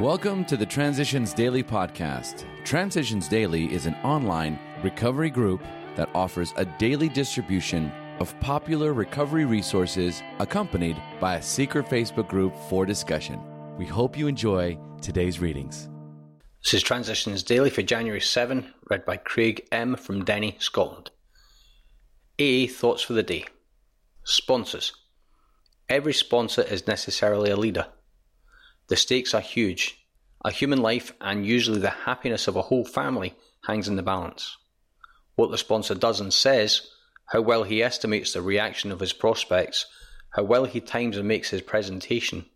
Welcome to the Transitions Daily podcast. Transitions Daily is an online recovery group that offers a daily distribution of popular recovery resources accompanied by a secret Facebook group for discussion. We hope you enjoy today's readings. This is Transitions Daily for January 7, read by Craig M. from Denny, Scotland. AA Thoughts for the Day Sponsors. Every sponsor is necessarily a leader. The stakes are huge. A human life and usually the happiness of a whole family hangs in the balance. What the sponsor does and says, how well he estimates the reaction of his prospects, how well he times and makes his presentation,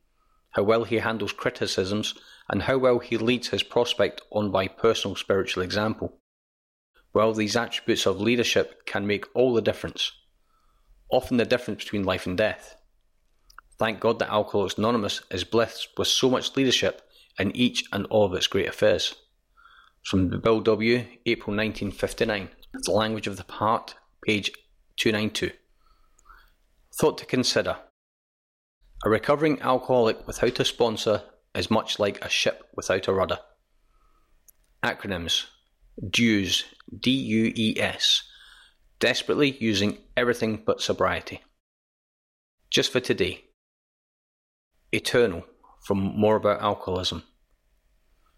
how well he handles criticisms, and how well he leads his prospect on by personal spiritual example. Well, these attributes of leadership can make all the difference, often the difference between life and death. Thank God that Alcoholics Anonymous is blessed with so much leadership in each and all of its great affairs. From Bill W., April 1959, The Language of the Heart, page 292. Thought to consider. A recovering alcoholic without a sponsor is much like a ship without a rudder. Acronyms DUES, D U E S, desperately using everything but sobriety. Just for today, Eternal from More About Alcoholism.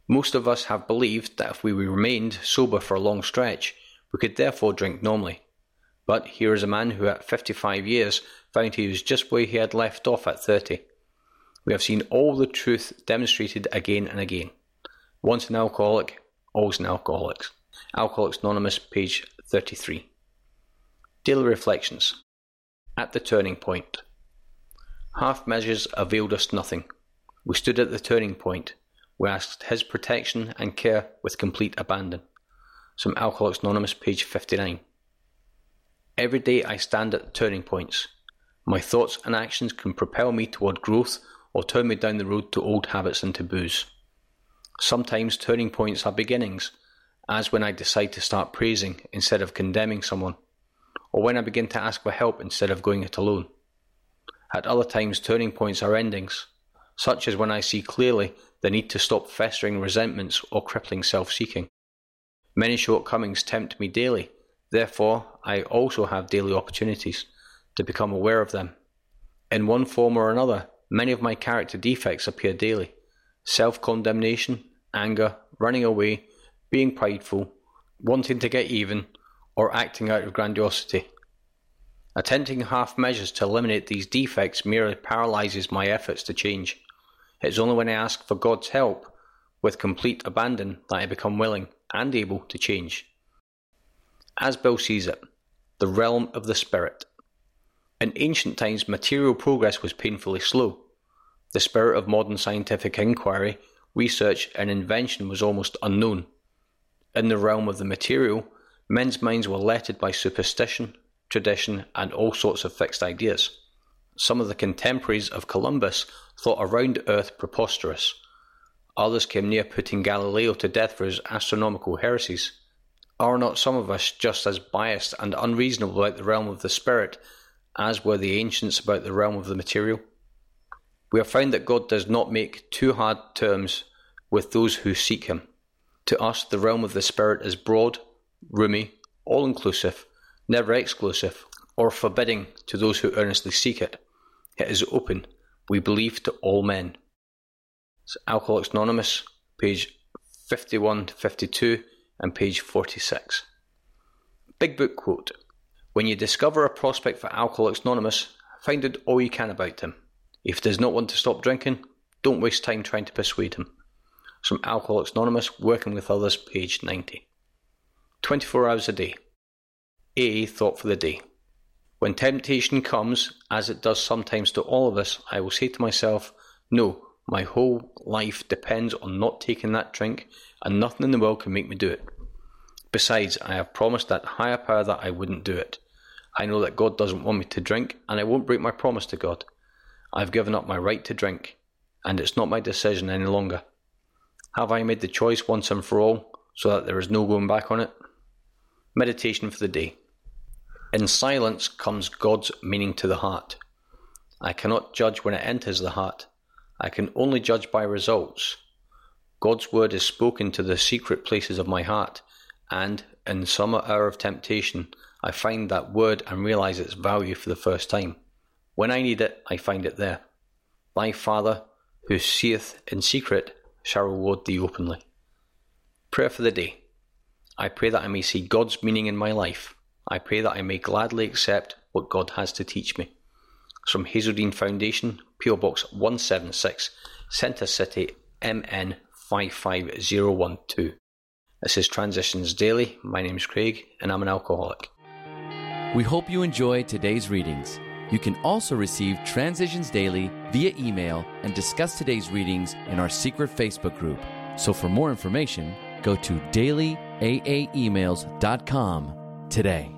Most of us have believed that if we remained sober for a long stretch, we could therefore drink normally. But here is a man who at 55 years found he was just where he had left off at 30. We have seen all the truth demonstrated again and again. Once an alcoholic, always an alcoholic. Alcoholics Anonymous, page 33. Daily Reflections. At the Turning Point. Half measures availed us nothing. We stood at the turning point. We asked His protection and care with complete abandon. Some Alcoholics Anonymous, page 59. Every day I stand at turning points. My thoughts and actions can propel me toward growth or turn me down the road to old habits and taboos. Sometimes turning points are beginnings, as when I decide to start praising instead of condemning someone, or when I begin to ask for help instead of going it alone. At other times, turning points are endings, such as when I see clearly the need to stop festering resentments or crippling self seeking. Many shortcomings tempt me daily, therefore, I also have daily opportunities to become aware of them. In one form or another, many of my character defects appear daily self condemnation, anger, running away, being prideful, wanting to get even, or acting out of grandiosity. Attempting half measures to eliminate these defects merely paralyzes my efforts to change. It is only when I ask for God's help with complete abandon that I become willing and able to change. As Bill sees it, the realm of the spirit. In ancient times, material progress was painfully slow. The spirit of modern scientific inquiry, research, and invention was almost unknown. In the realm of the material, men's minds were lettered by superstition, tradition, and all sorts of fixed ideas. Some of the contemporaries of Columbus thought a round earth preposterous. Others came near putting Galileo to death for his astronomical heresies. Are not some of us just as biased and unreasonable about the realm of the spirit as were the ancients about the realm of the material? We have found that God does not make too hard terms with those who seek Him. To us, the realm of the Spirit is broad, roomy, all inclusive, never exclusive or forbidding to those who earnestly seek it. It is open, we believe, to all men. It's Alcoholics Anonymous, page 51 to 52 and page 46. Big Book quote When you discover a prospect for Alcoholics Anonymous, find out all you can about him. If he does not want to stop drinking, don't waste time trying to persuade him. From Alcoholics Anonymous, Working with Others, page 90. 24 hours a day. AA thought for the day. When temptation comes, as it does sometimes to all of us, I will say to myself, No, my whole life depends on not taking that drink, and nothing in the world can make me do it. Besides, I have promised that higher power that I wouldn't do it. I know that God doesn't want me to drink, and I won't break my promise to God. I've given up my right to drink, and it's not my decision any longer. Have I made the choice once and for all, so that there is no going back on it? Meditation for the day. In silence comes God's meaning to the heart. I cannot judge when it enters the heart. I can only judge by results. God's word is spoken to the secret places of my heart, and in some hour of temptation, I find that word and realize its value for the first time. When I need it, I find it there. Thy Father, who seeth in secret, shall reward thee openly. Prayer for the day. I pray that I may see God's meaning in my life. I pray that I may gladly accept what God has to teach me. It's from Hazelden Foundation, PO Box 176, Centre City, MN 55012. This is Transitions Daily. My name is Craig, and I'm an alcoholic. We hope you enjoy today's readings. You can also receive Transitions Daily via email and discuss today's readings in our secret Facebook group. So for more information, go to dailyaaemails.com today.